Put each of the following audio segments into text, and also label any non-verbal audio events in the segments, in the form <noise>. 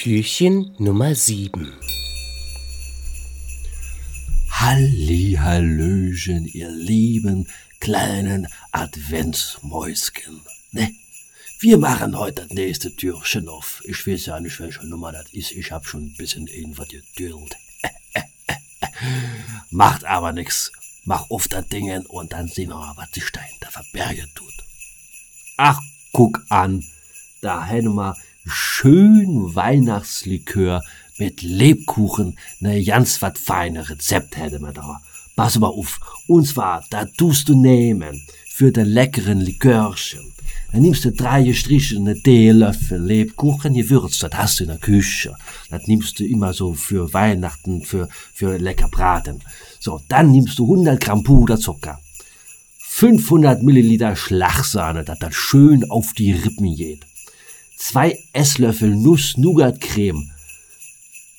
Türchen Nummer 7 Hallihallöchen, ihr lieben kleinen Adventsmäuschen. Ne? Wir machen heute das nächste Türchen auf. Ich weiß ja nicht, welche Nummer das ist. Ich hab schon ein bisschen irgendwas gedüllt. <laughs> Macht aber nix. Mach auf das Ding und dann sehen wir mal, was sich dahinter verbergen tut. Ach, guck an. Da hätten wir schön Weihnachtslikör mit Lebkuchen, ne ganz wat feine Rezept hätte man da. Pass mal auf, und zwar, da tust du nehmen für den leckeren Likörchen. Dann nimmst du drei gestrichene Teelöffel Lebkuchen, gewürzt, das hast du in der Küche. Das nimmst du immer so für Weihnachten, für, für lecker Braten. So, dann nimmst du 100 Gramm Puderzucker, 500 Milliliter Schlagsahne, dass das schön auf die Rippen geht zwei Esslöffel Nuss-Nougat-Creme.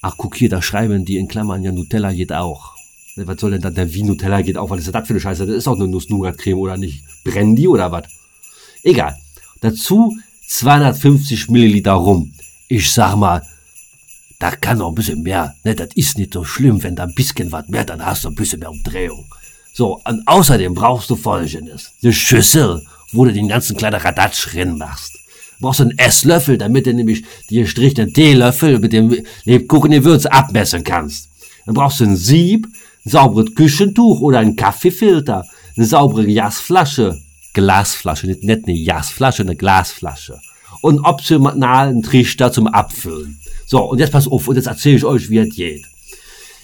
Ach, guck hier, da schreiben die in Klammern ja Nutella geht auch. Was soll denn dann der wie Nutella geht auch? Was ist das für eine Scheiße? Das ist auch nur Nuss-Nougat-Creme oder nicht? Brennen die oder was? Egal. Dazu 250 Milliliter rum. Ich sag mal, da kann noch ein bisschen mehr. Ne, das ist nicht so schlimm, wenn da ein bisschen was mehr, dann hast du ein bisschen mehr Umdrehung. So, und außerdem brauchst du folgendes. Eine Schüssel, wo du den ganzen kleinen Radatsch machst brauchst du einen Esslöffel, damit du nämlich die gestrichenen Teelöffel mit dem Lebkuchen Gewürz abmessen kannst. Dann brauchst du ein Sieb, ein sauberes Küchentuch oder einen Kaffeefilter, eine saubere Gasflasche, Glasflasche, nicht, nicht eine Gasflasche, eine Glasflasche. Und optional einen Trichter zum Abfüllen. So, und jetzt pass auf, und jetzt erzähle ich euch, wie es geht.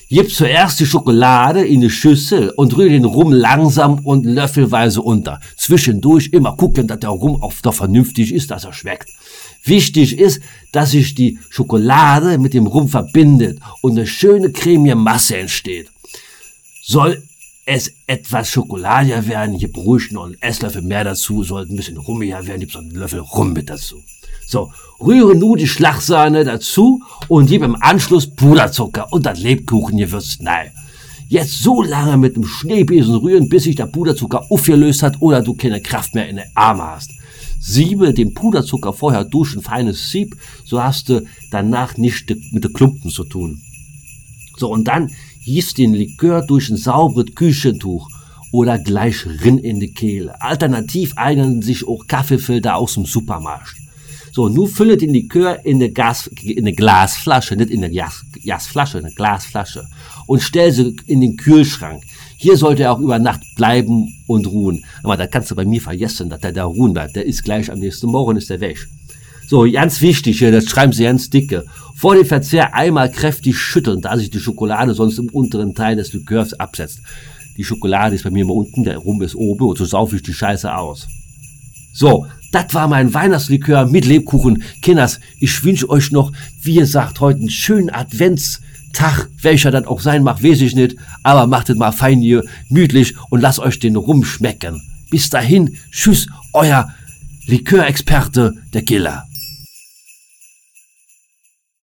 Gib zuerst die Schokolade in die Schüssel und rühre den Rum langsam und löffelweise unter. Zwischendurch immer gucken, dass der Rum auf der vernünftig ist, dass er schmeckt. Wichtig ist, dass sich die Schokolade mit dem Rum verbindet und eine schöne cremige Masse entsteht. Soll es etwas schokoladiger werden, gib ruhig noch einen Esslöffel mehr dazu, soll ein bisschen rummiger werden, gib so einen Löffel Rum mit dazu. So, rühre nun die Schlagsahne dazu und gib im Anschluss Puderzucker und das Lebkuchengewürz rein. Jetzt so lange mit dem Schneebesen rühren, bis sich der Puderzucker aufgelöst hat oder du keine Kraft mehr in den Arme hast. Siebe den Puderzucker vorher durch ein feines Sieb, so hast du danach nicht mit den Klumpen zu tun. So, und dann gieß den Likör durch ein sauberes Küchentuch oder gleich rin in die Kehle. Alternativ eignen sich auch Kaffeefilter aus dem Supermarkt. So, nun fülle den Likör in eine, Gas, in eine Glasflasche, nicht in eine Gas, Gasflasche, eine Glasflasche und stell sie in den Kühlschrank. Hier sollte er auch über Nacht bleiben und ruhen. Aber da kannst du bei mir vergessen, dass der da ruhen bleibt. Der ist gleich am nächsten Morgen ist der weg. So, ganz wichtig hier, das schreiben sie ganz dicke. Vor dem Verzehr einmal kräftig schütteln, da sich die Schokolade sonst im unteren Teil des Likörs absetzt. Die Schokolade ist bei mir immer unten, der Rum ist oben und so saufe ich die Scheiße aus. So, das war mein Weihnachtslikör mit Lebkuchen. Kinders, ich wünsche euch noch, wie ihr sagt, heute einen schönen Adventstag. Welcher das auch sein mag, weiß ich nicht. Aber macht es mal fein hier, gemütlich und lasst euch den rumschmecken. Bis dahin, tschüss, euer Likörexperte, der Giller.